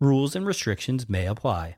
Rules and restrictions may apply.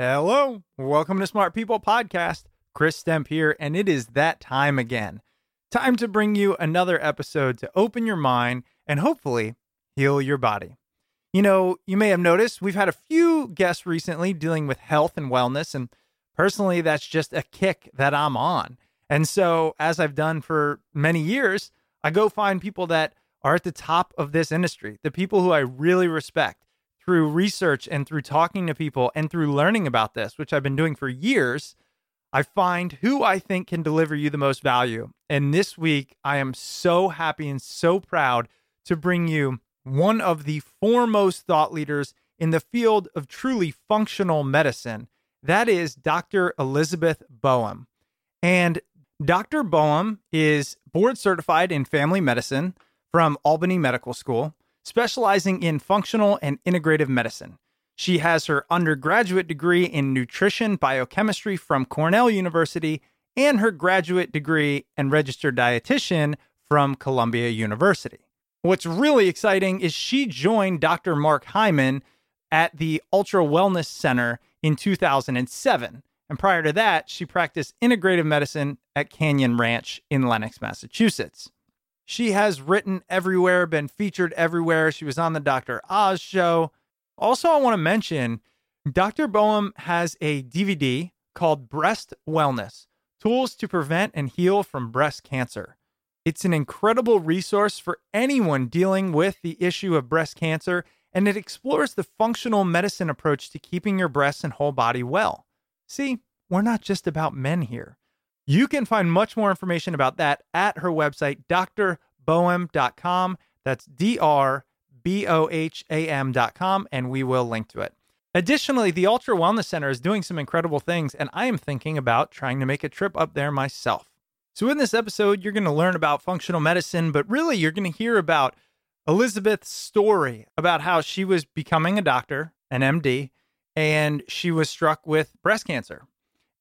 Hello, welcome to Smart People Podcast. Chris Stemp here, and it is that time again. Time to bring you another episode to open your mind and hopefully heal your body. You know, you may have noticed we've had a few guests recently dealing with health and wellness, and personally, that's just a kick that I'm on. And so, as I've done for many years, I go find people that are at the top of this industry, the people who I really respect through research and through talking to people and through learning about this, which I've been doing for years, I find who I think can deliver you the most value. And this week, I am so happy and so proud to bring you one of the foremost thought leaders in the field of truly functional medicine. That is Dr. Elizabeth Boham. And Dr. Boham is board certified in family medicine from Albany Medical School specializing in functional and integrative medicine. She has her undergraduate degree in nutrition biochemistry from Cornell University and her graduate degree and registered dietitian from Columbia University. What's really exciting is she joined Dr. Mark Hyman at the Ultra Wellness Center in 2007. And prior to that, she practiced integrative medicine at Canyon Ranch in Lenox, Massachusetts. She has written everywhere, been featured everywhere. She was on the Dr. Oz show. Also, I want to mention Dr. Boham has a DVD called Breast Wellness Tools to Prevent and Heal from Breast Cancer. It's an incredible resource for anyone dealing with the issue of breast cancer, and it explores the functional medicine approach to keeping your breasts and whole body well. See, we're not just about men here. You can find much more information about that at her website, drboham.com. That's D R B O H A M.com, and we will link to it. Additionally, the Ultra Wellness Center is doing some incredible things, and I am thinking about trying to make a trip up there myself. So, in this episode, you're going to learn about functional medicine, but really, you're going to hear about Elizabeth's story about how she was becoming a doctor, an MD, and she was struck with breast cancer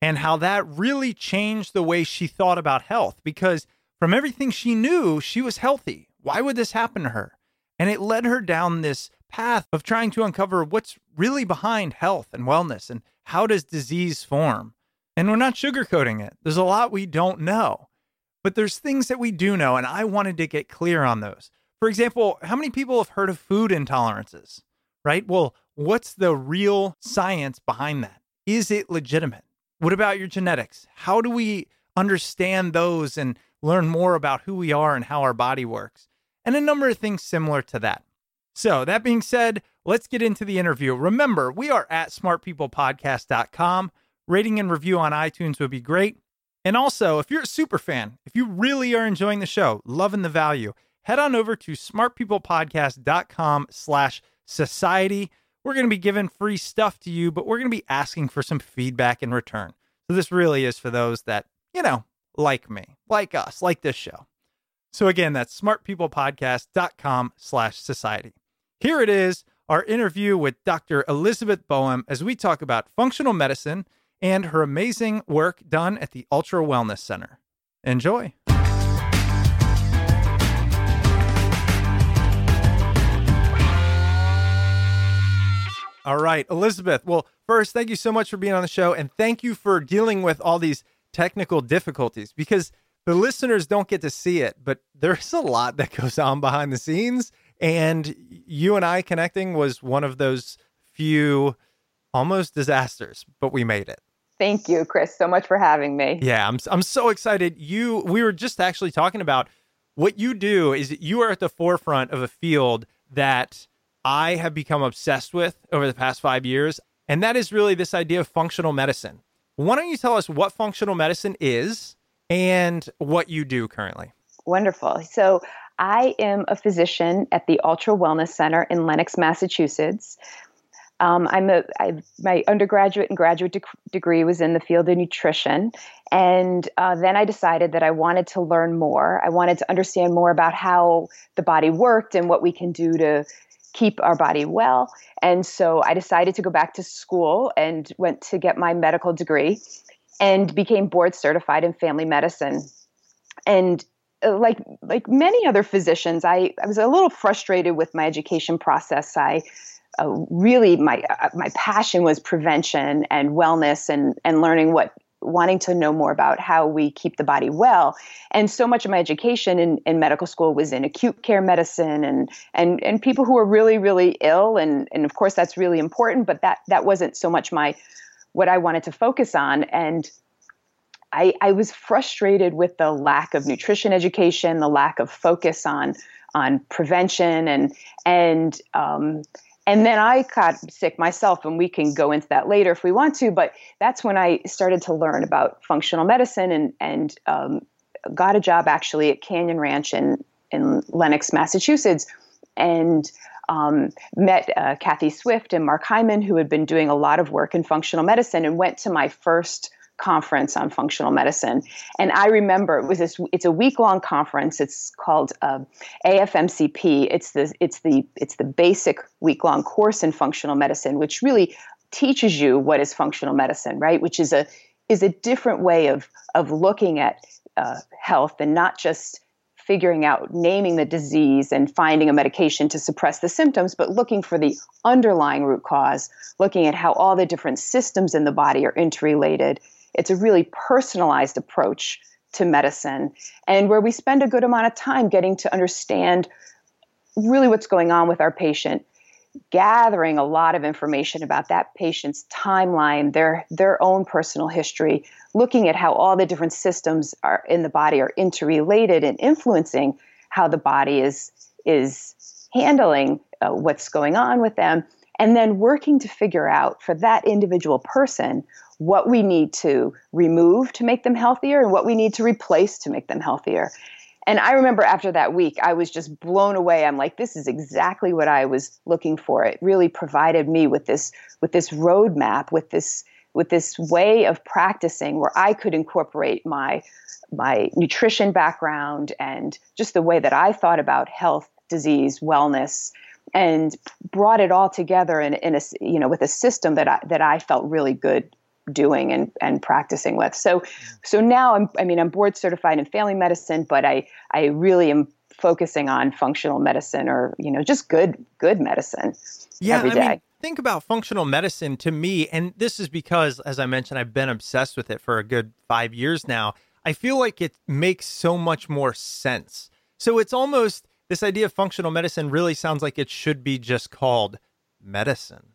and how that really changed the way she thought about health because from everything she knew, she was healthy. Why would this happen to her? And it led her down this path of trying to uncover what's really behind health and wellness and how does disease form. And we're not sugarcoating it. There's a lot we don't know, but there's things that we do know. And I wanted to get clear on those. For example, how many people have heard of food intolerances, right? Well, what's the real science behind that? Is it legitimate? What about your genetics? How do we understand those and learn more about who we are and how our body works? And a number of things similar to that. So, that being said, let's get into the interview. Remember, we are at smartpeoplepodcast.com. Rating and review on iTunes would be great. And also, if you're a super fan, if you really are enjoying the show, loving the value, head on over to smartpeoplepodcast.com slash society. We're going to be giving free stuff to you, but we're going to be asking for some feedback in return. So this really is for those that, you know, like me, like us, like this show. So again, that's smartpeoplepodcast.com slash society. Here it is, our interview with Dr. Elizabeth Boham as we talk about functional medicine and her amazing work done at the Ultra Wellness Center. Enjoy. All right, Elizabeth. Well, first, thank you so much for being on the show and thank you for dealing with all these technical difficulties because the listeners don't get to see it, but there's a lot that goes on behind the scenes. And you and I connecting was one of those few almost disasters, but we made it. Thank you, Chris, so much for having me. Yeah, I'm I'm so excited. You we were just actually talking about what you do is you are at the forefront of a field that I have become obsessed with over the past 5 years, and that is really this idea of functional medicine. Why don't you tell us what functional medicine is and what you do currently? Wonderful. So, I am a physician at the Ultra Wellness Center in Lenox, Massachusetts. Um, I'm a I, my undergraduate and graduate de- degree was in the field of nutrition, and uh, then I decided that I wanted to learn more. I wanted to understand more about how the body worked and what we can do to keep our body well. And so I decided to go back to school and went to get my medical degree, and became board certified in family medicine. And uh, like like many other physicians, I, I was a little frustrated with my education process. I uh, really my uh, my passion was prevention and wellness and and learning what wanting to know more about how we keep the body well. And so much of my education in, in medical school was in acute care medicine and and and people who are really really ill. And and of course that's really important but that that wasn't so much my what I wanted to focus on. And I, I was frustrated with the lack of nutrition education, the lack of focus on on prevention, and and um, and then I got sick myself, and we can go into that later if we want to. But that's when I started to learn about functional medicine and and um, got a job actually at Canyon Ranch in in Lenox, Massachusetts, and um, met uh, Kathie Swift and Mark Hyman, who had been doing a lot of work in functional medicine, and went to my first conference on functional medicine. And I remember it was this. It's a week long conference. It's called uh, AFMCP. It's the it's the it's the basic week long course in functional medicine, which really teaches you what is functional medicine, right? Which is a is a different way of of looking at uh, health and not just figuring out naming the disease and finding a medication to suppress the symptoms, but looking for the underlying root cause, looking at how all the different systems in the body are interrelated it's a really personalized approach to medicine and where we spend a good amount of time getting to understand really what's going on with our patient gathering a lot of information about that patient's timeline their their own personal history looking at how all the different systems are in the body are interrelated and influencing how the body is is handling uh, what's going on with them and then working to figure out for that individual person what we need to remove to make them healthier and what we need to replace to make them healthier. And I remember after that week, I was just blown away. I'm like, this is exactly what I was looking for. It really provided me with this with this roadmap, with this with this way of practicing where I could incorporate my my nutrition background and just the way that I thought about health, disease, wellness, and brought it all together in, in a you know with a system that I that I felt really good doing and, and practicing with. So so now I'm I mean I'm board certified in family medicine, but I I really am focusing on functional medicine or you know just good good medicine yeah, every day. I mean, think about functional medicine to me, and this is because, as I mentioned, I've been obsessed with it for a good five years now. I feel like it makes so much more sense. So it's almost this idea of functional medicine really sounds like it should be just called medicine.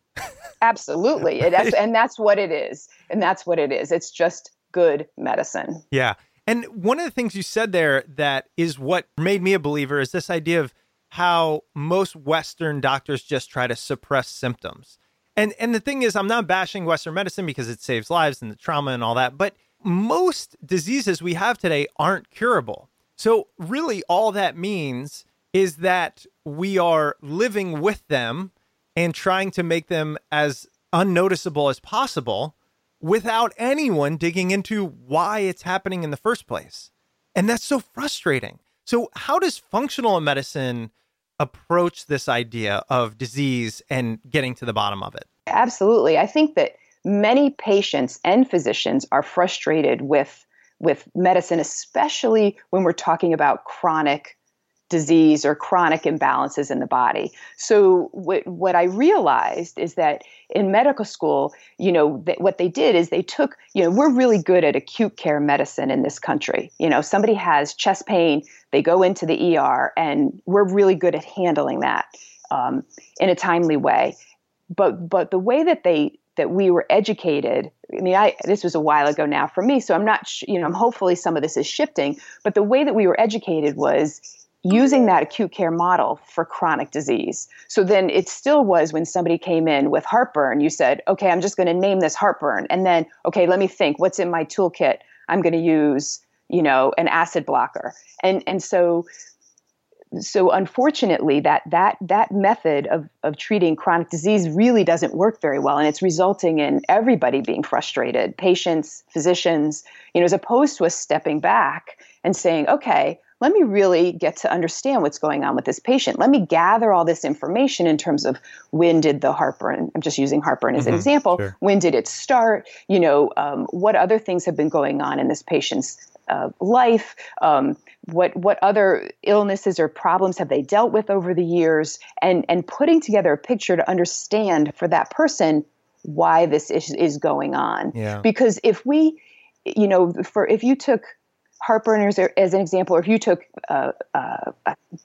Absolutely. It, that's, and that's what it is. And that's what it is. It's just good medicine. Yeah. And one of the things you said there that is what made me a believer is this idea of how most Western doctors just try to suppress symptoms. And and the thing is, I'm not bashing Western medicine because it saves lives and the trauma and all that, but most diseases we have today aren't curable. So really all that means is that we are living with them and trying to make them as unnoticeable as possible without anyone digging into why it's happening in the first place. And that's so frustrating. So, how does functional medicine approach this idea of disease and getting to the bottom of it? Absolutely. I think that many patients and physicians are frustrated with with medicine especially when we're talking about chronic disease or chronic imbalances in the body. So what what I realized is that in medical school, you know, what they did is they took, you know, we're really good at acute care medicine in this country. You know, somebody has chest pain, they go into the ER, and we're really good at handling that um, in a timely way. But but the way that they that we were educated i mean i this was a while ago now for me so i'm not sh- you know i'm hopefully some of this is shifting but the way that we were educated was using that acute care model for chronic disease. So then it still was when somebody came in with heartburn, you said, okay, I'm just going to name this heartburn. And then, okay, let me think, what's in my toolkit? I'm going to use, you know, an acid blocker. And, and so, so unfortunately that, that, that method of, of treating chronic disease really doesn't work very well. And it's resulting in everybody being frustrated, patients, physicians, you know, as opposed to us stepping back and saying, okay, let me really get to understand what's going on with this patient. Let me gather all this information in terms of when did the heartburn, I'm just using heartburn as mm-hmm, an example, sure. when did it start? You know, um, what other things have been going on in this patient's uh, life? Um, what what other illnesses or problems have they dealt with over the years? And and putting together a picture to understand for that person why this is, is going on. Yeah. Because if we, you know, for if you took heartburn as, as an example, or if you took uh, uh,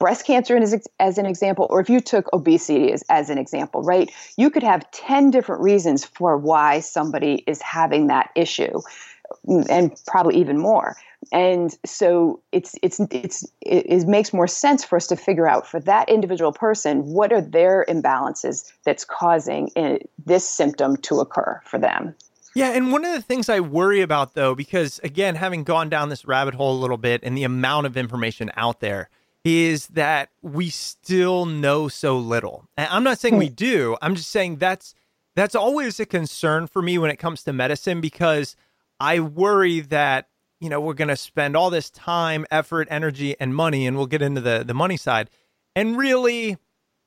breast cancer as, as an example, or if you took obesity as, as an example, right? You could have 10 different reasons for why somebody is having that issue, and probably even more. And so it's it's it's it, it makes more sense for us to figure out for that individual person what are their imbalances that's causing uh, this symptom to occur for them. Yeah, and one of the things I worry about though, because again, having gone down this rabbit hole a little bit and the amount of information out there, is that we still know so little. And I'm not saying we do. I'm just saying that's that's always a concern for me when it comes to medicine because I worry that you know we're going to spend all this time, effort, energy, and money, and we'll get into the the money side, and really,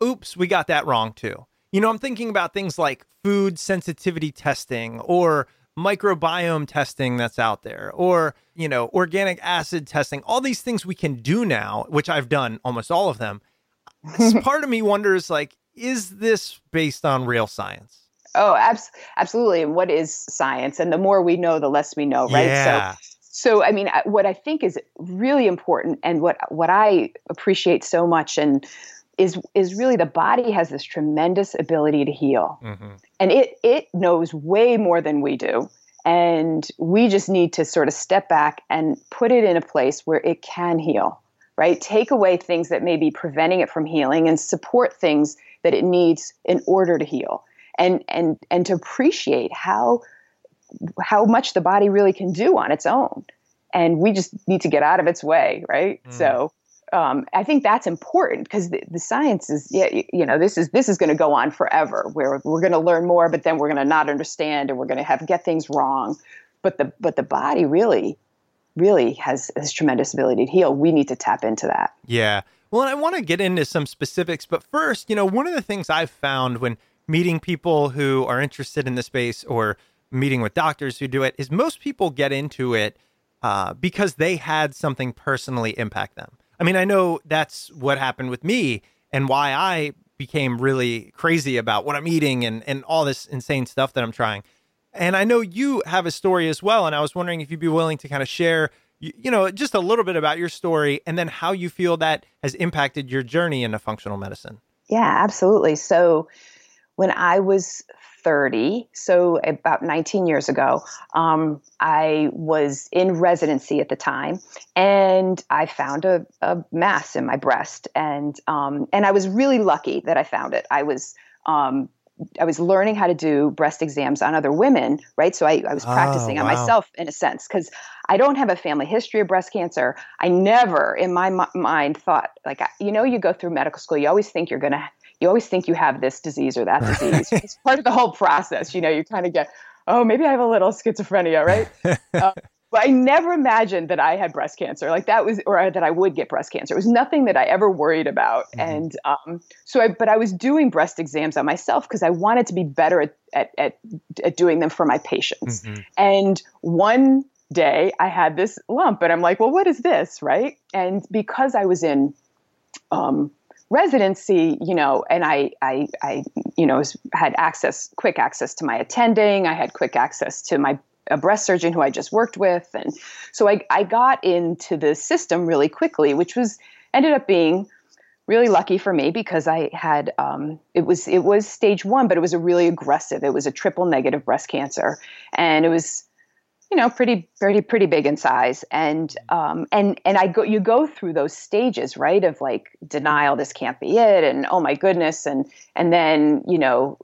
oops, we got that wrong too. You know, I'm thinking about things like food sensitivity testing or microbiome testing that's out there or, you know, organic acid testing, all these things we can do now, which I've done almost all of them. part of me wonders like, is this based on real science? Oh, abs- absolutely. And what is science? And the more we know, the less we know, right? Yeah. So, so I mean, what I think is really important, and what what I appreciate so much, and is is really the body has this tremendous ability to heal. Mm-hmm. and it it knows way more than we do. And we just need to sort of step back and put it in a place where it can heal right? Take away things that may be preventing it from healing and support things that it needs in order to heal. And and and to appreciate how how much the body really can do on its own. And we just need to get out of its way right? Mm. so um, I think that's important because the, the, science is, yeah, you know, this is this is going to go on forever. Where we're going to learn more, but then we're going to not understand, and we're going to have get things wrong. But the but the body really, really has this tremendous ability to heal. We need to tap into that. Yeah. Well, I want to get into some specifics, but first, you know, one of the things I've found when meeting people who are interested in the space or meeting with doctors who do it is most people get into it uh, because they had something personally impact them. I mean, I know that's what happened with me and why I became really crazy about what I'm eating and, and all this insane stuff that I'm trying. And I know you have a story as well. And I was wondering if you'd be willing to kind of share you, you know, just a little bit about your story and then how you feel that has impacted your journey into functional medicine. Yeah, absolutely. So when I was 30, so about 19 years ago, um, I was in residency at the time, and I found a, a mass in my breast, and um, and I was really lucky that I found it. I was um, I was learning how to do breast exams on other women, right? So I, I was practicing oh, on myself in a sense because I don't have a family history of breast cancer. I never, in my m- mind, thought like you know, you go through medical school, you always think you're gonna you always think you have this disease or that disease. it's part of the whole process. You know, you kind of get, oh, maybe I have a little schizophrenia, right? uh, but I never imagined that I had breast cancer. Like that was, or that I would get breast cancer. It was nothing that I ever worried about. Mm-hmm. And um, so, I, but I was doing breast exams on myself because I wanted to be better at, at, at, at doing them for my patients. Mhm. And one day I had this lump, and I'm like, well, what is this, right? And because I was in um, residency, you know, and I, I, I, you know, had access, quick access to my attending. I had quick access to my a breast surgeon who I just worked with, and so I, I got into the system really quickly, which was ended up being really lucky for me because I had um, it was it was stage one, but it was a really aggressive. It was a triple negative breast cancer, and it was you know pretty pretty pretty big in size and um and and i go you go through those stages right of like denial this can't be it and oh my goodness and and then you know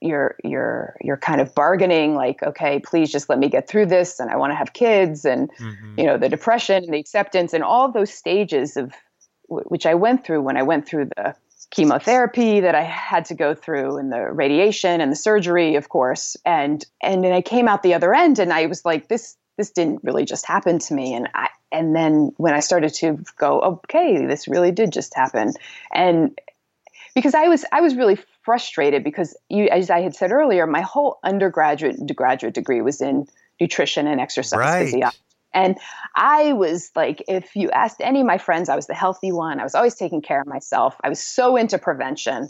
you're you're you're kind of bargaining like okay please just let me get through this and i want to have kids and Mhm. you know the depression and the acceptance and all those stages of w- which i went through when i went through the chemotherapy that i had to go through and the radiation and the surgery of course and and then i came out the other end and i was like this this didn't really just happen to me and i and then when i started to go okay this really did just happen and because I was I was really frustrated because you as I had said earlier, my whole undergraduate graduate degree was in nutrition and exercise Right. physiology. And I was like, if you asked any of my friends, I was the healthy one. I was always taking care of myself. I was so into prevention.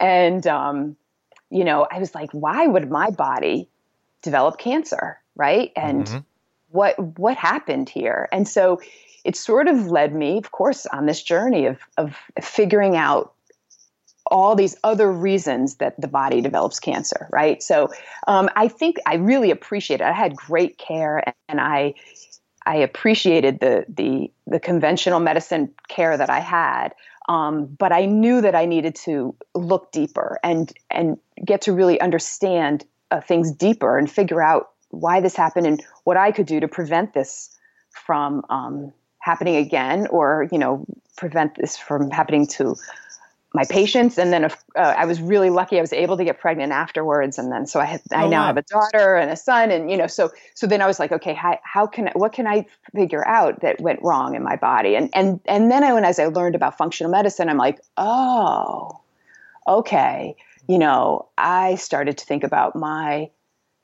And, um, you know, I was like, why would my body develop cancer? Right. And Mhm. what what happened here? And so it sort of led me, of course, on this journey of of figuring out all these other reasons that the body develops cancer, right? So um, I think I really appreciate it. I had great care, and I I appreciated the the the conventional medicine care that I had. Um, but I knew that I needed to look deeper and and get to really understand uh, things deeper and figure out why this happened and what I could do to prevent this from um, happening again, or you know, prevent this from happening to my patients. And then uh, I was really lucky; I was able to get pregnant afterwards. And then so I had, I Oh, now wow. have a daughter and a son, and you know, so so then I was like, okay, how, how can I, what can I figure out that went wrong in my body? And and and then I, when as I learned about functional medicine, I'm like, oh, okay, you know, I started to think about my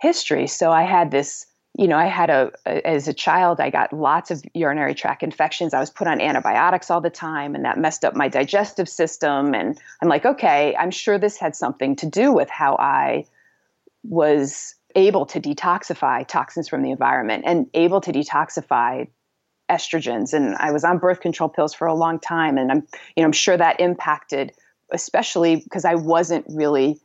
history. So I had this, you know, I had a, a, as a child, I got lots of urinary tract infections. I was put on antibiotics all the time, and that messed up my digestive system. And I'm like, okay, I'm sure this had something to do with how I was able to detoxify toxins from the environment and able to detoxify estrogens and I was on birth control pills for a long time and I'm you know I'm sure that impacted especially because I wasn't really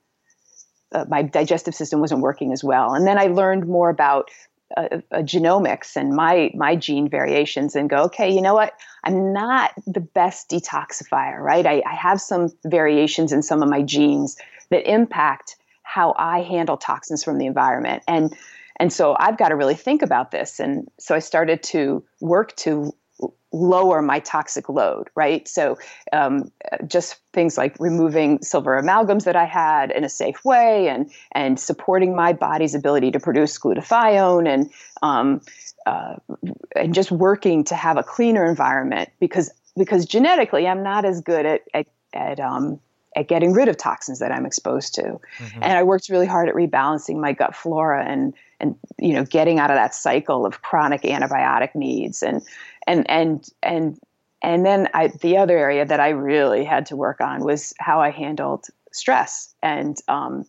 uh, my digestive system wasn't working as well and then I learned more about uh, uh, genomics and my my gene variations and go okay you know what? I'm not the best detoxifier right? I, I have some variations in some of my genes that impact how I handle toxins from the environment. And and so I've got to really think about this. And so I started to work to lower my toxic load, right? So um, just things like removing silver amalgams that I had in a safe way and, and supporting my body's ability to produce glutathione and, um, uh, and just working to have a cleaner environment because, because genetically I'm not as good at, at, at um, at getting rid of toxins that I'm exposed to. Mhm. And I worked really hard at rebalancing my gut flora and and you know getting out of that cycle of chronic antibiotic needs and and and and and then I, the other area that I really had to work on was how I handled stress. And um,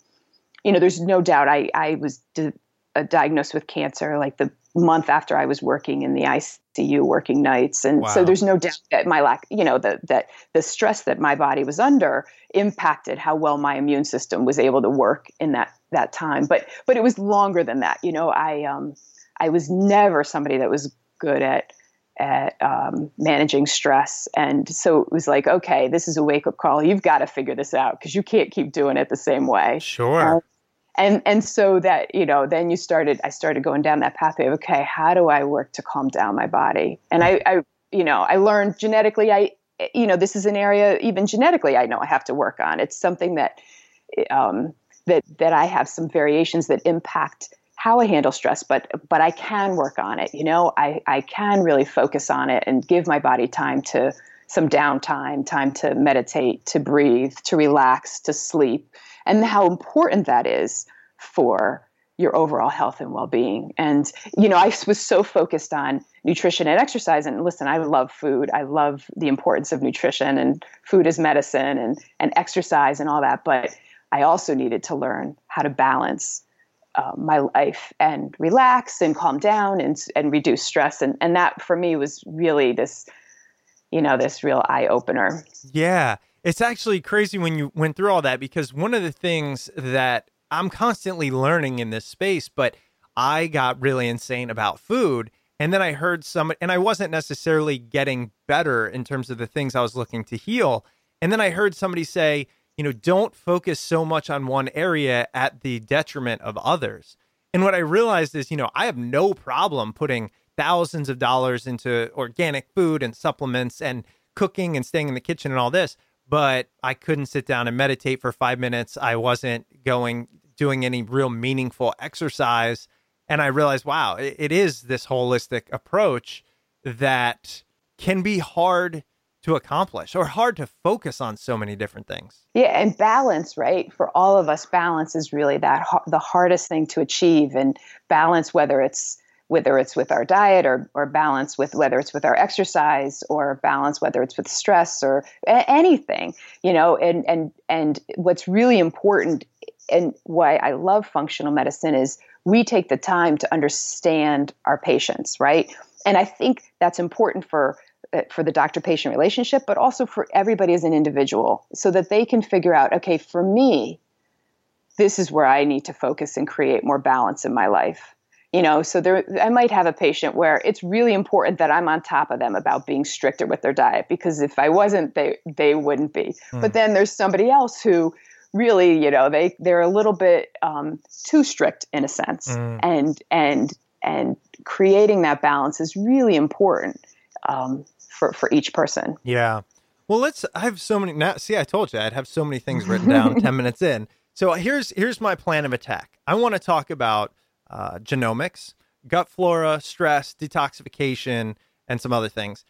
you know, there's no doubt I I was di- uh, diagnosed with cancer like the month after I was working in the ICU, working nights, and Wow. so there's no doubt that my lack, you know, the, that the stress that my body was under impacted how well my immune system was able to work in that that time. But but it was longer than that. You know, I um, I was never somebody that was good at at um, managing stress, and so it was like, okay, this is a wake up call. You've got to figure this out because you can't keep doing it the same way Sure. And and so that you know then you started i started going down that pathway of okay how do i work to calm down my body? And i i you know i learned genetically i you know this is an area even genetically i know i have to work on. It's something that um that that i have some variations that impact how i handle stress but but i can work on it you know? I i can really focus on it and give my body time to some downtime time to meditate to breathe to relax to sleep and how important that is for your overall health and well-being. And you know i was so focused on nutrition and exercise and listen i love food. I love the importance of nutrition and food is medicine and and exercise and all that but i also needed to learn how to balance uh, my life and relax and calm down and and reduce stress. And and that for me was really this you know this real eye opener Yeah. It's actually crazy when you went through all that because one of the things that I'm constantly learning in this space, but I got really insane about food. And then I heard some, and I wasn't necessarily getting better in terms of the things I was looking to heal. And then I heard somebody say, you know, don't focus so much on one area at the detriment of others. And what I realized is, you know, I have no problem putting thousands of dollars into organic food and supplements and cooking and staying in the kitchen and all this, but I couldn't sit down and meditate for five minutes. I wasn't going, doing any real meaningful exercise. And I realized, wow, it, it is this holistic approach that can be hard to accomplish or hard to focus on so many different things. Yeah, and balance, right? For all of us, balance is really that the hardest thing to achieve. And balance, whether it's whether it's with our diet or or balance with whether it's with our exercise or balance whether it's with stress or anything, you know. And and and what's really important and why I love functional medicine is we take the time to understand our patients, right? And I think that's important for uh, for the doctor patient relationship, but also for everybody as an individual so that they can figure out okay, for me, this is where I need to focus and create more balance in my life. You know, so there, I might have a patient where it's really important that I'm on top of them about being stricter with their diet because if I wasn't, they they wouldn't be. But then there's somebody else who really, you know, they they're a little bit um, too strict in a sense, Mm. and and and creating that balance is really important um, for for each person. Yeah. Well, let's. I have so many now. See, I told you I'd have so many things written down. ten minutes in. So here's here's my plan of attack. I want to talk about uh, genomics, gut flora, stress, detoxification, and some other things.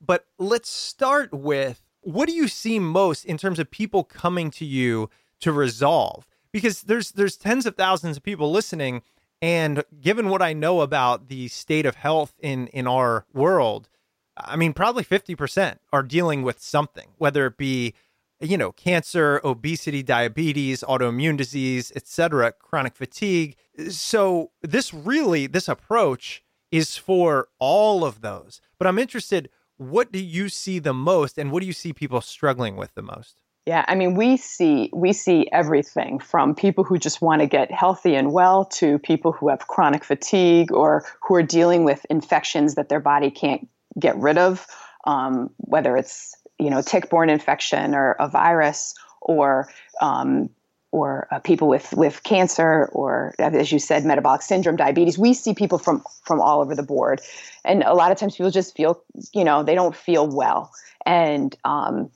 But let's start with what do you see most in terms of people coming to you to resolve? Because there's there's tens of thousands of people listening, and given what I know about the state of health in in our world, I mean, probably 50% are dealing with something, whether it be, you know, cancer, obesity, diabetes, autoimmune disease, etc., chronic fatigue. So, this really, this approach is for all of those. But I'm interested, what do you see the most and what do you see people struggling with the most? Yeah, I mean, we see we see everything from people who just want to get healthy and well to people who have chronic fatigue or who are dealing with infections that their body can't get rid of, um, whether it's you know tick-borne infection or a virus or um, or uh, people with with cancer or as you said metabolic syndrome diabetes. We see people from from all over the board. And a lot of times people just feel you know they don't feel well. And um,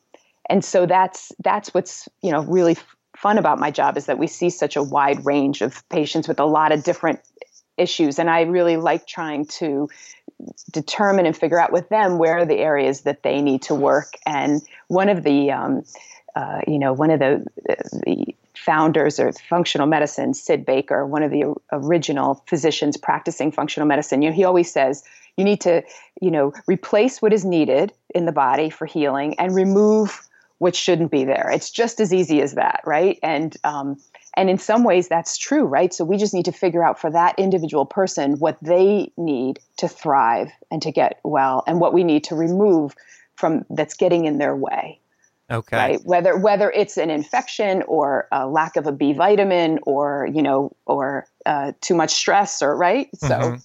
and so that's that's what's you know really fun about my job is that we see such a wide range of patients with a lot of different issues. And i really like trying to determine and figure out with them where are the areas that they need to work. And one of the um, uh, you know one of the the founders of functional medicine sid baker one of the original physicians practicing functional medicine you know he always says you need to you know replace what is needed in the body for healing and remove what shouldn't be there. It's just as easy as that right? And um, and in some ways that's true right so we just need to figure out for that individual person what they need to thrive and to get well and what we need to remove from that's getting in their way Okay. right whether whether it's an infection or a lack of a b vitamin or you know or uh, too much stress or right so Mhm.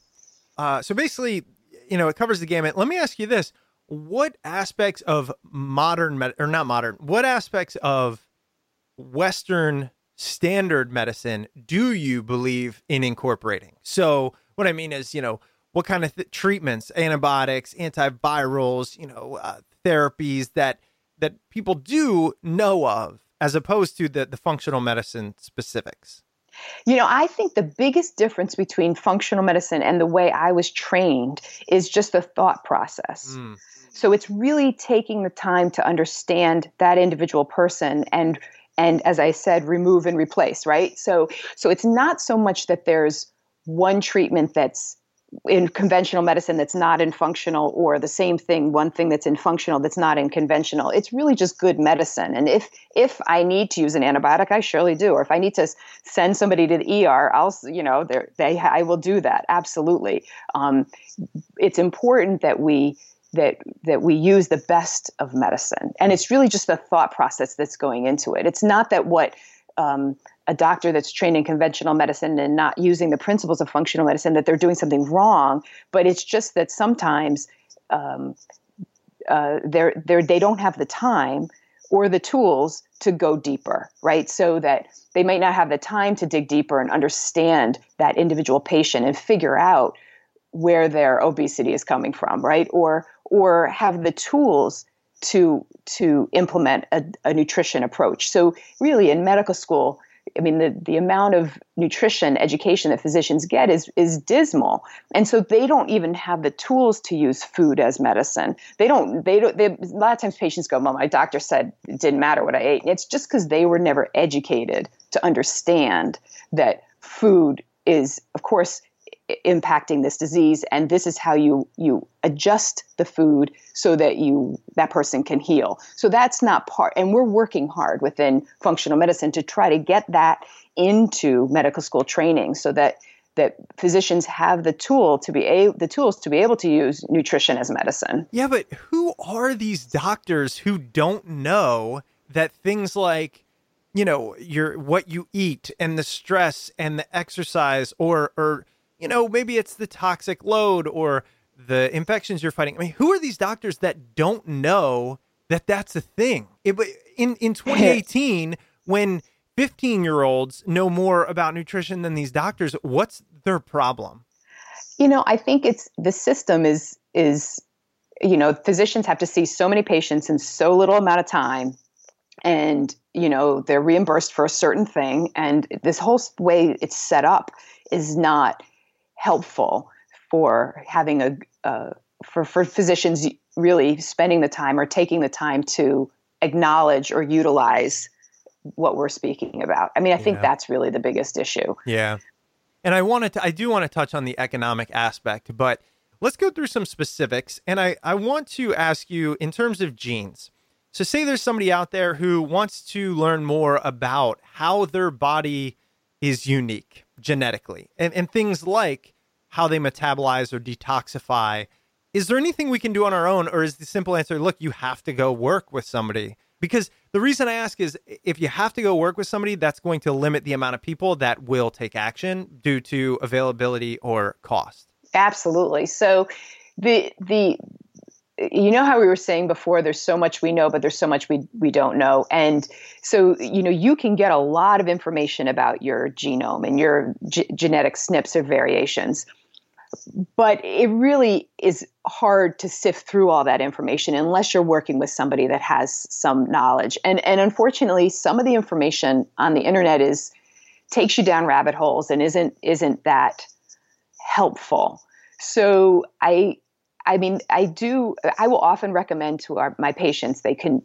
Uh, so basically, you know, it covers the gamut. Let me ask you this: What aspects of modern med- or not modern? What aspects of Western standard medicine do you believe in incorporating? So, what I mean is, you know, what kind of th- treatments, antibiotics, antivirals, you know, uh, therapies that that people do know of, as opposed to the the functional medicine specifics. You know, I think the biggest difference between functional medicine and the way I was trained is just the thought process. Mm. So it's really taking the time to understand that individual person and and as I said, remove and replace, right? So so it's not so much that there's one treatment that's in conventional medicine that's not in functional or the same thing one thing that's in functional that's not in conventional. It's really just good medicine. And if if i need to use an antibiotic i surely do. Or if i need to send somebody to the er i'll you know they i will do that. Absolutely. Um, it's important that we that that we use the best of medicine. And it's really just the thought process that's going into it. It's not that what um, a doctor that's trained in conventional medicine and not using the principles of functional medicine that they're doing something wrong but it's just that sometimes um, uh, they're, they're, they don't have the time or the tools to go deeper right? So that they might not have the time to dig deeper and understand that individual patient and figure out where their obesity is coming from right? Or or have the tools to to implement a, a nutrition approach so really in medical school I mean, the, the amount of nutrition education that physicians get is, is dismal. And so they don't even have the tools to use food as medicine. They don't, they don't, they, a lot of times patients go, well, my doctor said it didn't matter what I ate. It's just because they were never educated to understand that food is, of course, impacting this disease and this is how you you adjust the food so that you that person can heal. So that's not part and we're working hard within functional medicine to try to get that into medical school training so that that physicians have the tool to be a, the tools to be able to use nutrition as medicine. Yeah, but who are these doctors who don't know that things like, you know, your what you eat and the stress and the exercise or or you know, maybe it's the toxic load or the infections you're fighting. I mean, who are these doctors that don't know that that's a thing? It, in in 2018 when 15-year-olds know more about nutrition than these doctors, what's their problem? you know i think it's the system is is you know physicians have to see so many patients in so little amount of time and you know they're reimbursed for a certain thing and this whole way it's set up is not helpful for having a uh, for for physicians really spending the time or taking the time to acknowledge or utilize what we're speaking about i mean i think Yeah. that's really the biggest issue Yeah. And I wanted to I do want to touch on the economic aspect, but let's go through some specifics. And I, I want to ask you in terms of genes. So say there's somebody out there who wants to learn more about how their body is unique genetically and, and things like how they metabolize or detoxify. Is there anything we can do on our own, or is the simple answer, look, you have to go work with somebody? Because the reason I ask is if you have to go work with somebody, that's going to limit the amount of people that will take action due to availability or cost. Absolutely. So the the you know how we were saying before there's so much we know but there's so much we we don't know. And so you know you can get a lot of information about your genome and your g- genetic SNPs or variations but it really is hard to sift through all that information unless you're working with somebody that has some knowledge. And and unfortunately some of the information on the internet is takes you down rabbit holes and isn't isn't that helpful. So i i mean i do i will often recommend to our, my patients they can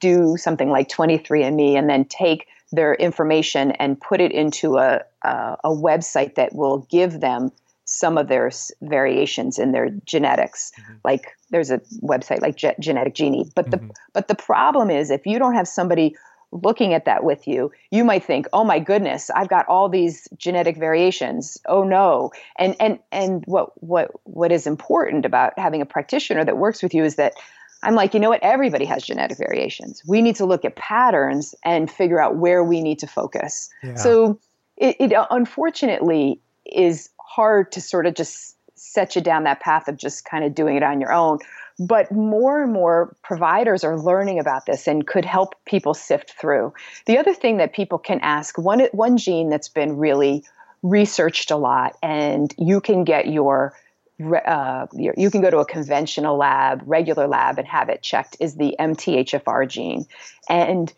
do something like 23andme and then take their information and put it into a, a, a website that will give them some of their variations in their genetics. Like there's a website like Ge- genetic genie. But the Mhm. but the problem is if you don't have somebody looking at that with you, you might think, "Oh my goodness, I've got all these genetic variations. Oh no." And and and what what what is important about having a practitioner that works with you is that I'm like, you know what? Everybody has genetic variations. We need to look at patterns and figure out where we need to focus. Yeah. So it, it unfortunately is hard to sort of just set you down that path of just kind of doing it on your own. But more and more providers are learning about this and could help people sift through. The other thing that people can ask one one gene that's been really researched a lot, and you can get your uh, you can go to a conventional lab, regular lab, and have it checked is the MTHFR gene, and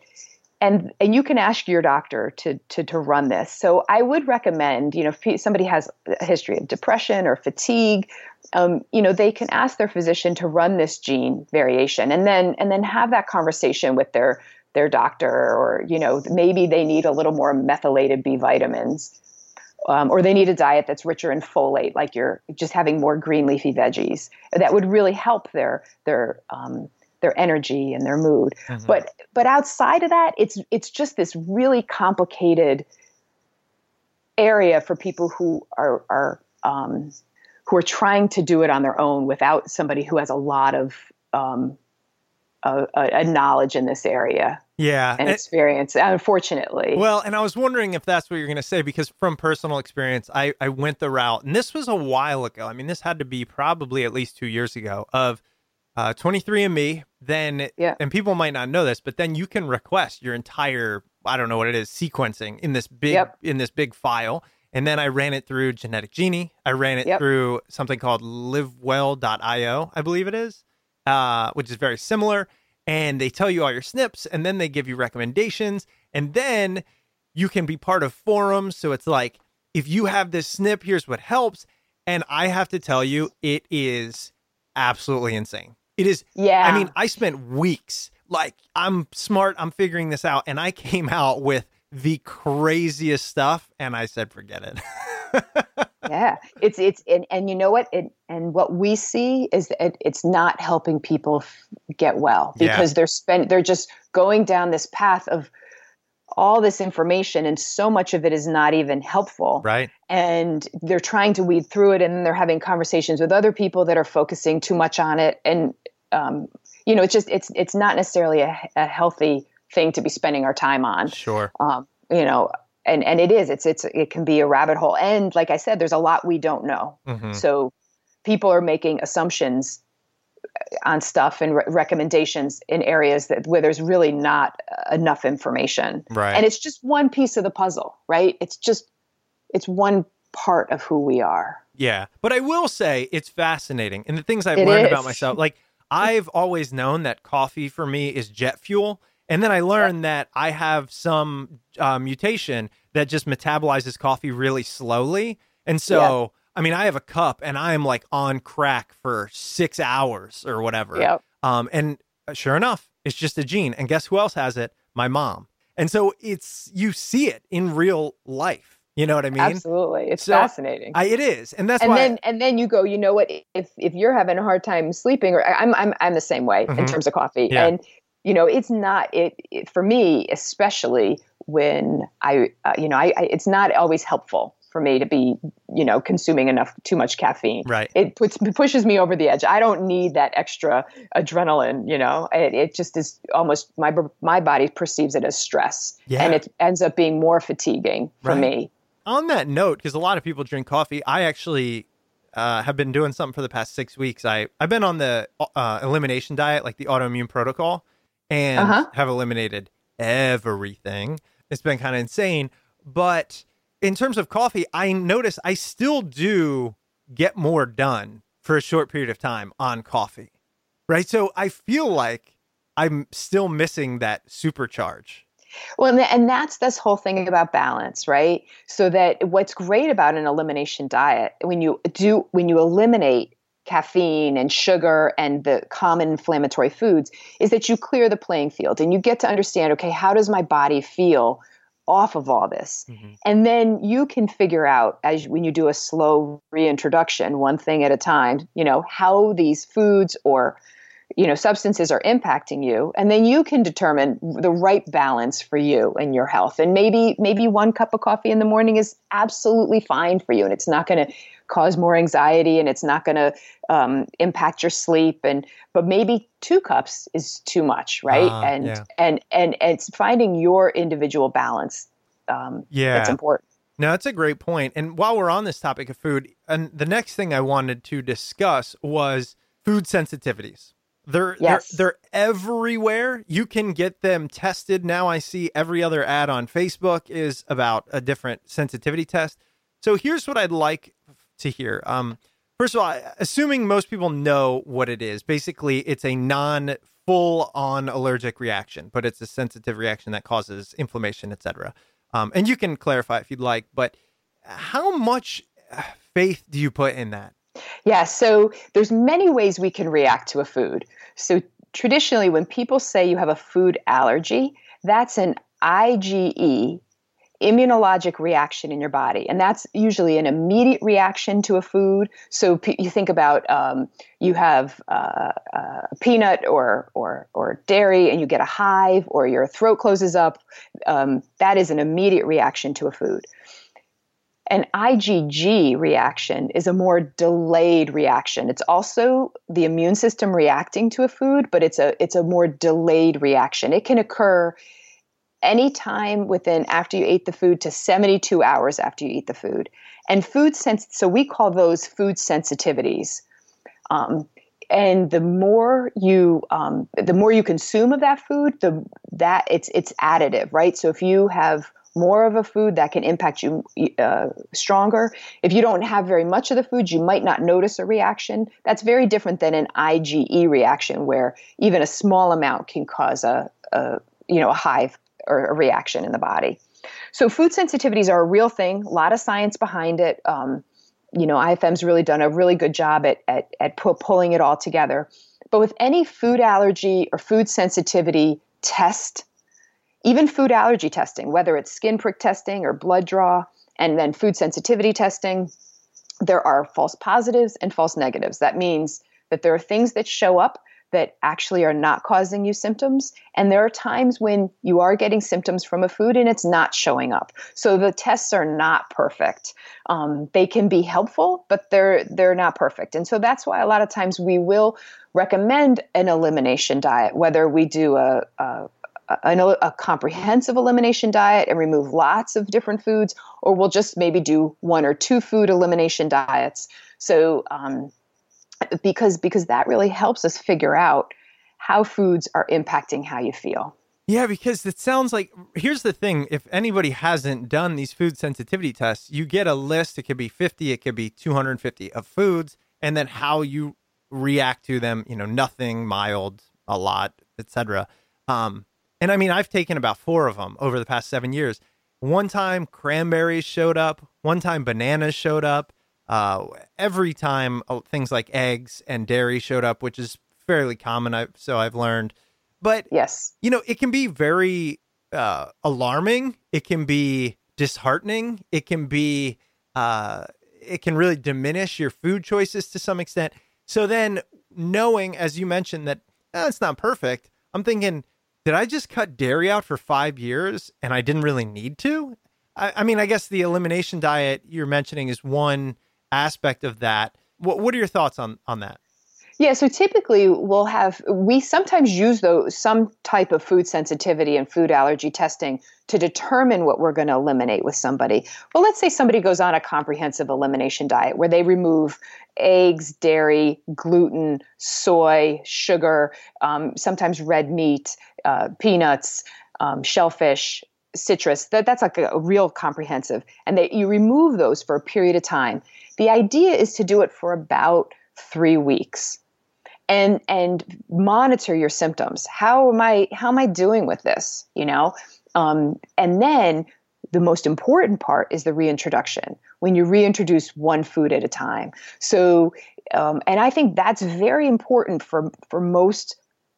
and and you can ask your doctor to to to run this. So I would recommend, you know, if somebody has a history of depression or fatigue, um, you know, they can ask their physician to run this gene variation, and then and then have that conversation with their their doctor, or you know, maybe they need a little more methylated B vitamins um, or they need a diet that's richer in folate, like you're just having more green leafy veggies. That would really help their their um, their energy and their mood. Mm-hmm. But but outside of that, it's it's just this really complicated area for people who are are um, who are trying to do it on their own without somebody who has a lot of um, a, a, knowledge in this area yeah and experience unfortunately well and i was wondering if that's what you're going to say because from personal experience I, I went the route and this was a while ago i mean this had to be probably at least two years ago of uh, 23andme then yeah. and people might not know this but then you can request your entire i don't know what it is sequencing in this big yep. in this big file and then i ran it through genetic genie i ran it yep. through something called LiveWello i believe it is uh, which is very similar and they tell you all your SNPs and then they give you recommendations and then you can be part of forums so it's like if you have this SNP here's what helps and I have to tell you it is absolutely insane. It is Yeah. I mean, I spent weeks like I'm smart, I'm figuring this out and I came out with the craziest stuff and I said forget it. yeah it's it's and, and you know what it, and what we see is that it's not helping people f- get well because Yeah. they're spend they're just going down this path of all this information and so much of it is not even helpful right? and they're trying to weed through it and they're having conversations with other people that are focusing too much on it and um, you know it's just it's it's not necessarily a, a healthy thing to be spending our time on Sure. um, you know and and it is it's it's it can be a rabbit hole and like i said there's a lot we don't know Mhm. so people are making assumptions on stuff and re- recommendations in areas that where there's really not uh, enough information. Right. and it's just one piece of the puzzle right? It's just it's one part of who we are. Yeah, but I will say it's fascinating, and the things I've It learned is. about myself, like I've always known that coffee for me is jet fuel, and then I learned that I have some uh, mutation that just metabolizes coffee really slowly, and so I mean I have a cup, and I am like on crack for six hours or whatever. Yep. Um, and sure enough, it's just a gene, and guess who else has it? My mom. And so it's you see it in real life. You know what I mean? absolutely it's So, fascinating I, it is, and that's and why. then and then you go you know what if if you're having a hard time sleeping or i'm i'm, I'm the same way in Mhm. terms of coffee Yeah. and you know it's not it, it for me especially when i uh, you know I, I it's not always helpful for me to be you know consuming enough too much caffeine Right. it puts it pushes me over the edge i don't need that extra adrenaline you know it, it just is almost my my body perceives it as stress Yeah. and it ends up being more fatiguing for Right. me on that note, because a lot of people drink coffee, I actually uh, have been doing something for the past six weeks. I I've been on the uh, elimination diet, like the autoimmune protocol, and Uh-huh. have eliminated everything. It's been kind of insane, but in terms of coffee, I notice I still do get more done for a short period of time on coffee, right? So I feel like I'm still missing that supercharge. Well, and, that's this whole thing about balance, right? So that what's great about an elimination diet when you do when you eliminate caffeine and sugar and the common inflammatory foods is that you clear the playing field and you get to understand okay how does my body feel off of all this. Mm-hmm. And then you can figure out as when you do a slow reintroduction one thing at a time you know how these foods or you know substances are impacting you. And then you can determine the right balance for you and your health. And maybe maybe one cup of coffee in the morning is absolutely fine for you and it's not going to cause more anxiety and it's not going to um, impact your sleep and but maybe two cups is too much right Ah, and, yeah. and and and it's finding your individual balance um, Yeah. that's important No, that's a great point. And while we're on this topic of food, and the next thing I wanted to discuss was food sensitivities. They're Yes. they're they're everywhere. You can get them tested. Now I see every other ad on Facebook is about a different sensitivity test. So here's what I'd like to hear. Um first of all, assuming most people know what it is, basically it's a non full on allergic reaction, but it's a sensitive reaction that causes inflammation, etc. Um, and you can clarify if you'd like, but how much uh, faith do you put in that? Yeah, so there's many ways we can react to a food. So traditionally when people say you have a food allergy, that's an IgE immunologic reaction in your body and that's usually an immediate reaction to a food so p- you think about um, you have uh, uh, a peanut or, or, or dairy and you get a hive or your throat closes up um, that is an immediate reaction to a food an IgG reaction is a more delayed reaction. It's also the immune system reacting to a food, but it's a it's a more delayed reaction. It can occur anytime within after you ate the food to 72 hours after you eat the food. And food sense so we call those food sensitivities. Um, and the more you um, the more you consume of that food, the that it's it's additive, right? So if you have more of a food that can impact you uh, stronger. If you don't have very much of the food, you might not notice a reaction. That's very different than an IgE reaction, where even a small amount can cause a, a you know a hive or a reaction in the body. So food sensitivities are a real thing. A lot of science behind it. Um, you know, IFM's really done a really good job at at, at pu- pulling it all together. But with any food allergy or food sensitivity test, even food allergy testing, whether it's skin prick testing or blood draw, and then food sensitivity testing, there are false positives and false negatives. That means that there are things that show up that actually are not causing you symptoms. And there are times when you are getting symptoms from a food and it's not showing up. So the tests are not perfect. Um, they can be helpful, but they're they're not perfect. And so that's why a lot of times we will recommend an elimination diet, whether we do a, a a, a, comprehensive elimination diet and remove lots of different foods, or we'll just maybe do one or two food elimination diets. So, um, because because that really helps us figure out how foods are impacting how you feel. Yeah, because it sounds like here's the thing: if anybody hasn't done these food sensitivity tests, you get a list. It could be fifty, it could be two hundred and fifty of foods, and then how you react to them. You know, nothing, mild, a lot, etc. Um, and I mean, I've taken about four of them over the past seven years. One time cranberries showed up. One time bananas showed up. Uh, every time uh, things like eggs and dairy showed up, which is fairly common. I, so I've learned. But yes, you know, it can be very uh, alarming. It can be disheartening. It can be, uh, it can really diminish your food choices to some extent. So then, knowing, as you mentioned, that eh, it's not perfect, I'm thinking, did I just cut dairy out for five years and I didn't really need to? I, I mean, I guess the elimination diet you're mentioning is one aspect of that. What What are your thoughts on on that? Yeah, so typically we'll have we sometimes use those some type of food sensitivity and food allergy testing to determine what we're going to eliminate with somebody. Well, let's say somebody goes on a comprehensive elimination diet where they remove eggs, dairy, gluten, soy, sugar, um, sometimes red meat, uh, peanuts, um, shellfish, citrus. That, that's like a, a real comprehensive, and that you remove those for a period of time. The idea is to do it for about three weeks and and monitor your symptoms. How am i how am i doing with this you know? Um, and then the most important part is the reintroduction when you reintroduce one food at a time. So um, and i think that's very important for for most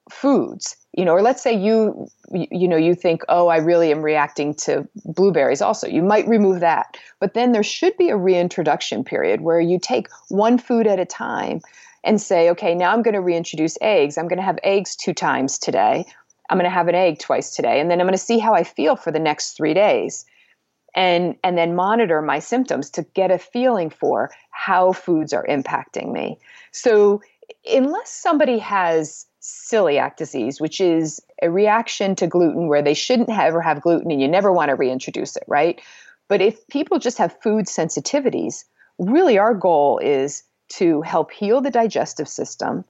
foods you know or let's say you you know you think oh i really am reacting to blueberries also you might remove that but then there should be a reintroduction period where you take one food at a time and say, okay, now I'm going to reintroduce eggs. I'm going to have eggs two times today. I'm going to have an egg twice today. And then I'm going to see how I feel for the next three days. And, and then monitor my symptoms to get a feeling for how foods are impacting me. So, unless somebody has celiac disease, which is a reaction to gluten where they shouldn't ever have gluten and you never want to reintroduce it, right? But if people just have food sensitivities, really our goal is to help heal the digestive system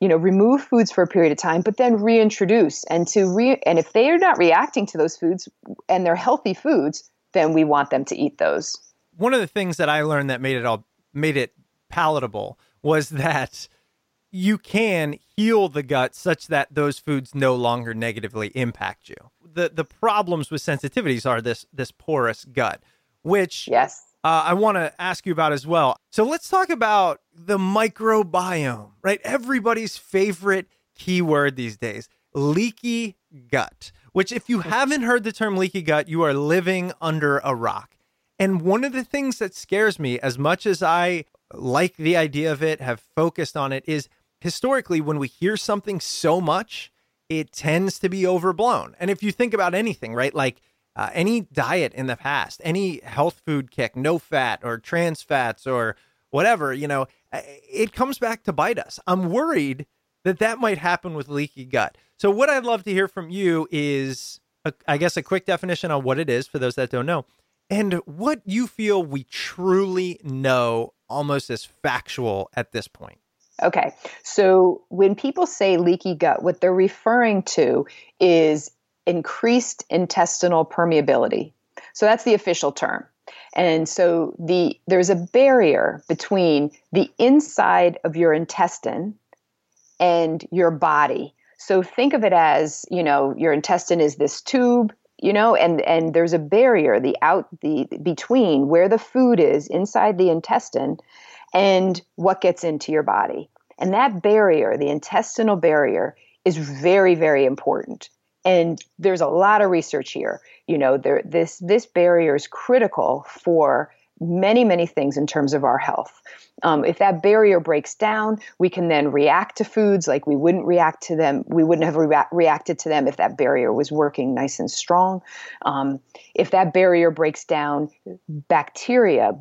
you know remove foods for a period of time but then reintroduce and to re and if they are not reacting to those foods and they're healthy foods then we want them to eat those one of the things that i learned that made it all made it palatable was that you can heal the gut such that those foods no longer negatively impact you the the problems with sensitivities are this this porous gut which yes uh, I want to ask you about as well. So let's talk about the microbiome, right? Everybody's favorite keyword these days leaky gut, which, if you haven't heard the term leaky gut, you are living under a rock. And one of the things that scares me, as much as I like the idea of it, have focused on it, is historically when we hear something so much, it tends to be overblown. And if you think about anything, right? Like, uh, any diet in the past, any health food kick, no fat or trans fats or whatever, you know, uh, it comes back to bite us. I'm worried that that might happen with leaky gut. So, what I'd love to hear from you is, a, I guess, a quick definition on what it is for those that don't know, and what you feel we truly know almost as factual at this point. Okay. So when people say leaky gut, what they're referring to is increased intestinal permeability. So that's the official term. And so the there's a barrier between the inside of your intestine and your body. So think of it as, you know, your intestine is this tube, you know, and and there's a barrier the out the between where the food is inside the intestine and what gets into your body. And that barrier, the intestinal barrier is very very important and there's a lot of research here you know there this this barrier is critical for many many things in terms of our health. Um, if that barrier breaks down we can then react to foods like we wouldn't react to them. We wouldn't have rea- reacted to them if that barrier was working nice and strong. Um, if that barrier breaks down bacteria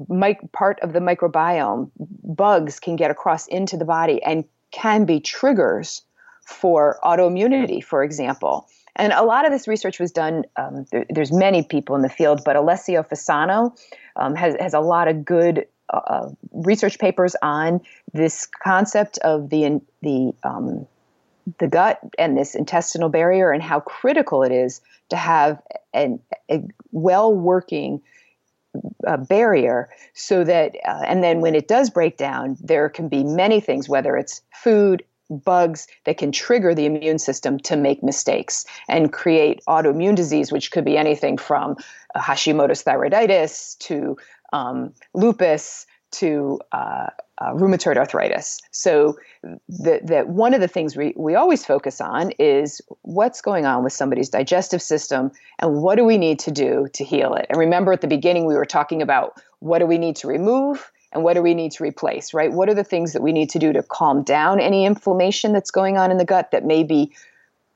part of the microbiome bugs can get across into the body and can be triggers for autoimmunity for example and a lot of this research was done. Um, there, there's many people in the field, but Alessio Fasano um, has has a lot of good uh, uh, research papers on this concept of the the um, the gut and this intestinal barrier and how critical it is to have an, a well working uh, barrier so that uh, and then when it does break down there can be many things whether it's food bugs that can trigger the immune system to make mistakes and create autoimmune disease, which could be anything from Hashimoto's thyroiditis to um, lupus to uh, uh, rheumatoid arthritis. So, that one of the things we, we always focus on is what's going on with somebody's digestive system and what do we need to do to heal it. And remember, at the beginning, we were talking about what do we need to remove and what do we need to replace, right? What are the things that we need to do to calm down any inflammation that's going on in the gut that may be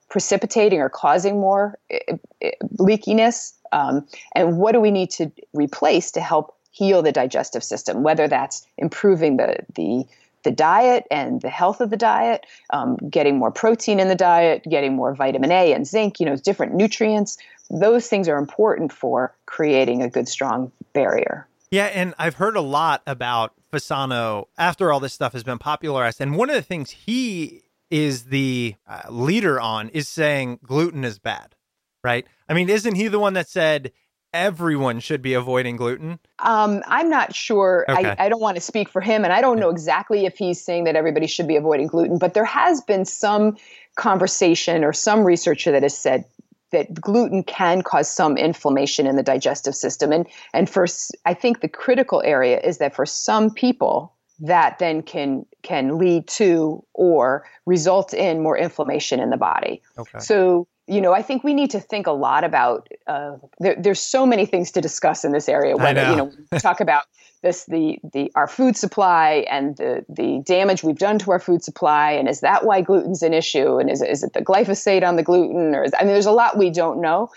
precipitating or causing more eh, eh, leakiness? Um, and what do we need to replace to help heal the digestive system, whether that's improving the, the the diet and the health of the diet, um, getting more protein in the diet, getting more vitamin A and zinc, you know, different nutrients. Those things are important for creating a good, strong barrier. Yeah, and I've heard a lot about Fasano after all this stuff has been popularized. And one of the things he is the uh, leader on is saying gluten is bad, right? I mean, isn't he the one that said everyone should be avoiding gluten? Um, I'm not sure. Okay. I, I don't want to speak for him, and I don't know exactly if he's saying that everybody should be avoiding gluten, but there has been some conversation or some researcher that has said that gluten can cause some inflammation in the digestive system and and for i think the critical area is that for some people that then can can lead to or result in more inflammation in the body okay. so you know, I think we need to think a lot about. Uh, there, there's so many things to discuss in this area. Whether know. you know, we talk about this, the the our food supply and the the damage we've done to our food supply, and is that why gluten's an issue? And is is it the glyphosate on the gluten, or is, I mean, there's a lot we don't know.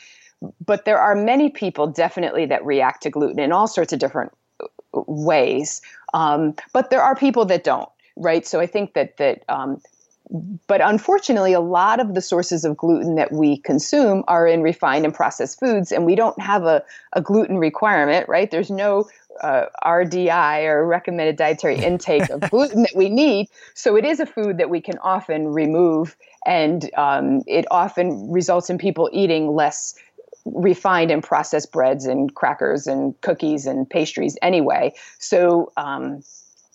But there are many people definitely that react to gluten in all sorts of different ways. Um, but there are people that don't, right? So I think that that um, but unfortunately, a lot of the sources of gluten that we consume are in refined and processed foods, and we don't have a, a gluten requirement, right? There's no uh, RDI or recommended dietary intake of gluten that we need. So it is a food that we can often remove, and um, it often results in people eating less refined and processed breads and crackers and cookies and pastries anyway. So, um,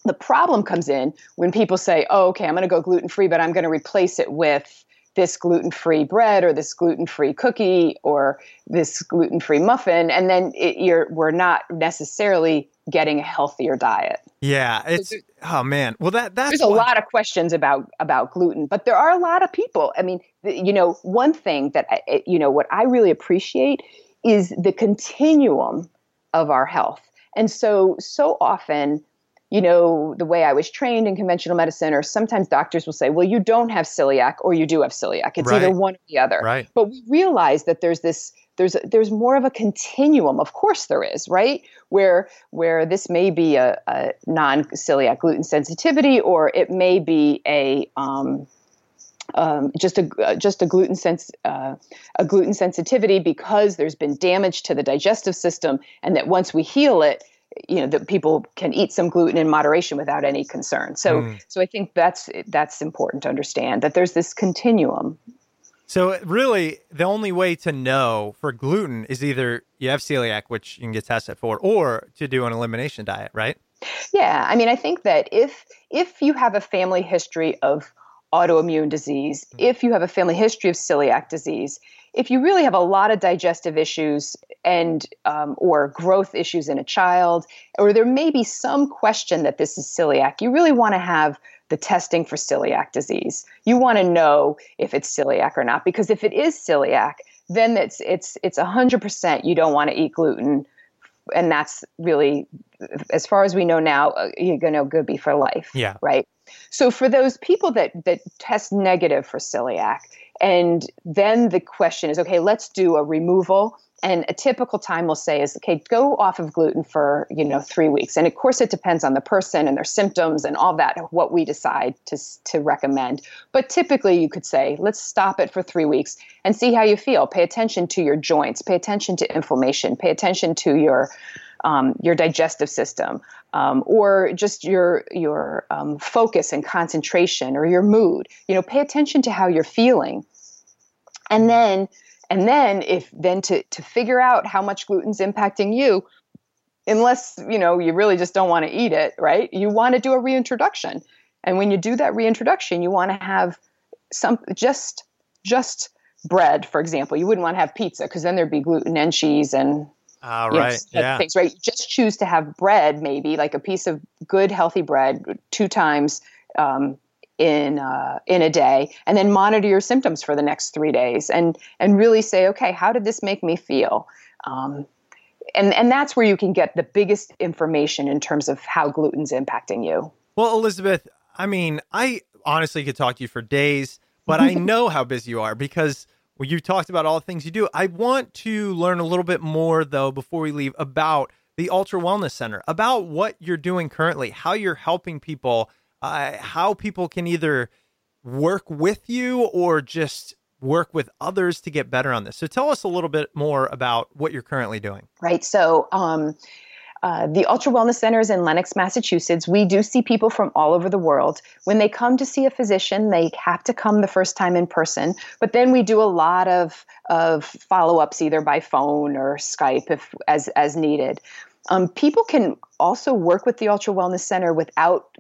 the problem comes in when people say, oh, okay, I'm going to go gluten free, but I'm going to replace it with this gluten free bread or this gluten free cookie or this gluten free muffin. And then it, you're, we're not necessarily getting a healthier diet. Yeah, it's oh man. Well, that that's there's a lot of questions about about gluten, but there are a lot of people. I mean, you know, one thing that I, you know what I really appreciate is the continuum of our health, and so so often you know, the way I was trained in conventional medicine, or sometimes doctors will say, well, you don't have celiac or you do have celiac. It's right. either one or the other. Right. But we realize that there's this there's there's more of a continuum. Of course there is, right? Where where this may be a, a non-celiac gluten sensitivity, or it may be a um, um, just a just a gluten sense uh, a gluten sensitivity because there's been damage to the digestive system, and that once we heal it, you know that people can eat some gluten in moderation without any concern. So mm. so I think that's that's important to understand that there's this continuum. So really, the only way to know for gluten is either you have celiac, which you can get tested for, or to do an elimination diet, right? Yeah, I mean, I think that if if you have a family history of autoimmune disease, mm. if you have a family history of celiac disease, if you really have a lot of digestive issues and um, or growth issues in a child, or there may be some question that this is celiac, you really want to have the testing for celiac disease. You want to know if it's celiac or not, because if it is celiac, then it's it's it's hundred percent you don't want to eat gluten, and that's really, as far as we know now, uh, you're going to go be for life. Yeah. Right. So for those people that that test negative for celiac, and then the question is, okay, let's do a removal. And a typical time we'll say is, okay, go off of gluten for, you know, three weeks. And of course, it depends on the person and their symptoms and all that, what we decide to, to recommend. But typically, you could say, let's stop it for three weeks and see how you feel. Pay attention to your joints, pay attention to inflammation, pay attention to your um, your digestive system, um, or just your your um, focus and concentration, or your mood. You know, pay attention to how you're feeling, and then and then if then to to figure out how much gluten's impacting you. Unless you know you really just don't want to eat it, right? You want to do a reintroduction, and when you do that reintroduction, you want to have some just just bread, for example. You wouldn't want to have pizza because then there'd be gluten and cheese and all right. Know, yeah. Things, right. Just choose to have bread, maybe like a piece of good, healthy bread two times um, in uh, in a day, and then monitor your symptoms for the next three days, and and really say, okay, how did this make me feel? Um, and and that's where you can get the biggest information in terms of how gluten's impacting you. Well, Elizabeth, I mean, I honestly could talk to you for days, but I know how busy you are because well, you talked about all the things you do. I want to learn a little bit more, though, before we leave about the Ultra Wellness Center, about what you're doing currently, how you're helping people, uh, how people can either work with you or just work with others to get better on this. So tell us a little bit more about what you're currently doing. Right. So, um, uh, the Ultra Wellness Center is in Lenox, Massachusetts. We do see people from all over the world. When they come to see a physician, they have to come the first time in person, but then we do a lot of, of follow ups either by phone or Skype if as, as needed. Um, people can also work with the Ultra Wellness Center without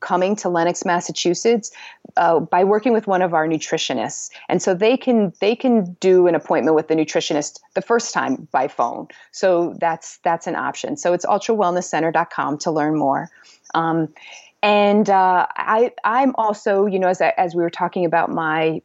coming to Lenox, Massachusetts, uh, by working with one of our nutritionists, and so they can they can do an appointment with the nutritionist the first time by phone. So that's that's an option. So it's ultrawellnesscenter.com to learn more. Um, and uh, I I'm also you know as I, as we were talking about my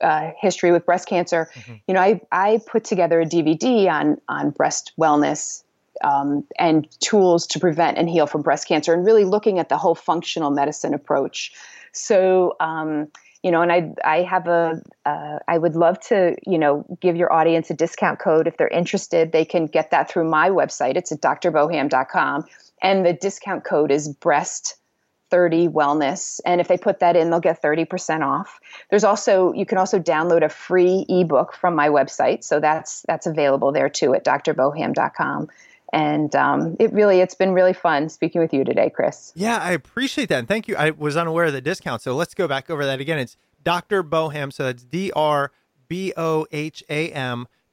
uh, history with breast cancer, mm-hmm. you know, I, I put together a DVD on on breast wellness um, and tools to prevent and heal from breast cancer, and really looking at the whole functional medicine approach. So, um, you know, and I I have a uh, I would love to you know give your audience a discount code if they're interested. They can get that through my website. It's at drboham.com, and the discount code is breast 30 wellness and if they put that in they'll get 30% off there's also you can also download a free ebook from my website so that's that's available there too at drboham.com and um, it really it's been really fun speaking with you today chris. Yeah i appreciate that. And thank you. I was unaware of the discount. So let's go back over that again. It's dr boham so that's d-r-b-o-h-a-m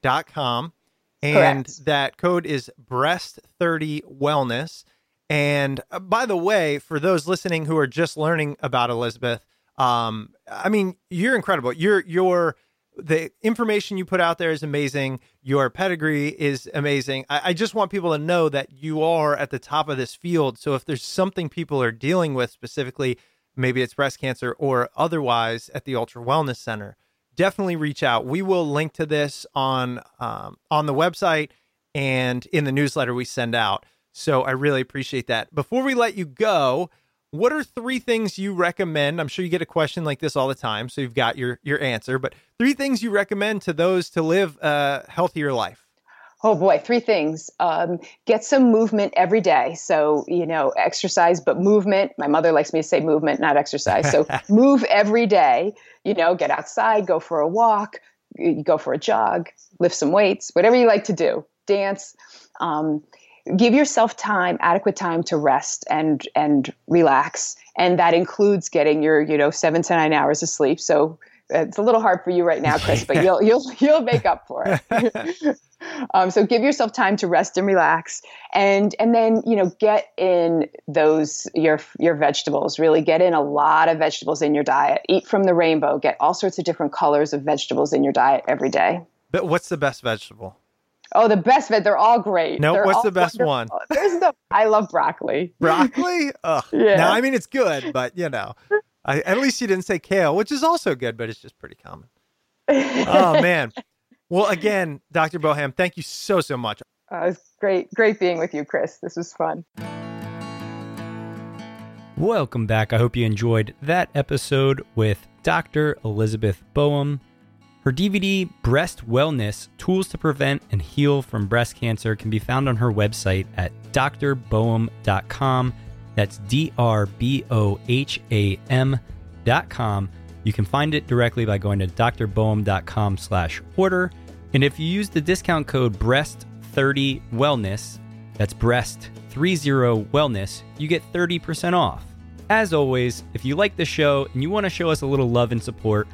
dot com. And Correct. that code is breast 30 wellness. And uh, by the way for those listening who are just learning about elizabeth um, i mean you're incredible. You're you're the information you put out there is amazing. Your pedigree is amazing. I, I, just want people to know that you are at the top of this field. So if there's something people are dealing with specifically, maybe it's breast cancer or otherwise at the Ultra Wellness Center, definitely reach out. We will link to this on um, on the website and in the newsletter we send out. So I really appreciate that. Before we let you go, what are three things you recommend? I'm sure you get a question like this all the time, so you've got your your answer. But three things you recommend to those to live a healthier life. Oh boy, three things. Um, get some movement every day. So, you know, exercise, but movement. My mother likes me to say movement, not exercise. So, move every day. You know, get outside, go for a walk, go for a jog, lift some weights, whatever you like to do, dance. Um, give yourself time adequate time to rest and and relax. And that includes getting your you know seven to nine hours of sleep. So it's a little hard for you right now chris but you'll you'll you'll make up for it. Um, so give yourself time to rest and relax. And and then you know get in those your your vegetables. Really get in a lot of vegetables in your diet. Eat from the rainbow. Get all sorts of different colors of vegetables in your diet every day. But what's the best vegetable Oh, the best vet. They're all great. No, nope, what's the best wonderful. one? There's the. I love broccoli. Broccoli? Ugh. Yeah. Now, I mean, it's good, but you know, I, at least you didn't say kale, which is also good, but it's just pretty common. oh man. Well, again, Dr. Boham, thank you so so much. Uh, it was great, great being with you, Chris. This was fun. Welcome back. I hope you enjoyed that episode with Dr. Elizabeth Boham. Her DVD, Breast Wellness Tools to Prevent and Heal from Breast Cancer, can be found on her website at drboham.com. That's D R B O H A M.com. You can find it directly by going to drboham.com slash order. And if you use the discount code BREAST30WELLNESS, that's BREAST30 Wellness, you get 30% off. As always, if you like the show and you want to show us a little love and support,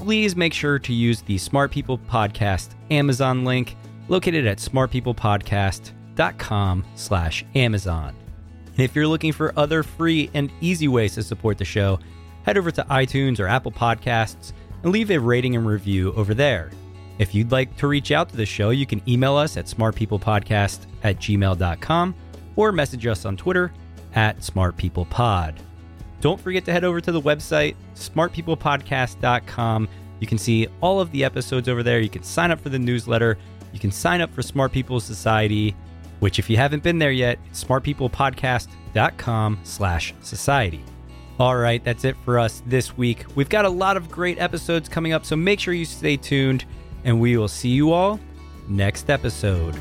please make sure to use the Smart People Podcast Amazon link located at smartpeoplepodcast.com slash Amazon. And if you're looking for other free and easy ways to support the show, head over to iTunes or Apple Podcasts and leave a rating and review over there. If you'd like to reach out to the show, you can email us at smartpeoplepodcast at gmail.com or message us on Twitter at smartpeoplepod. Don't forget to head over to the website, smartpeoplepodcast.com. You can see all of the episodes over there. You can sign up for the newsletter. You can sign up for Smart People Society, which if you haven't been there yet, smartpeoplepodcast.com slash society. All right, that's it for us this week. We've got a lot of great episodes coming up, so make sure you stay tuned, and we will see you all next episode.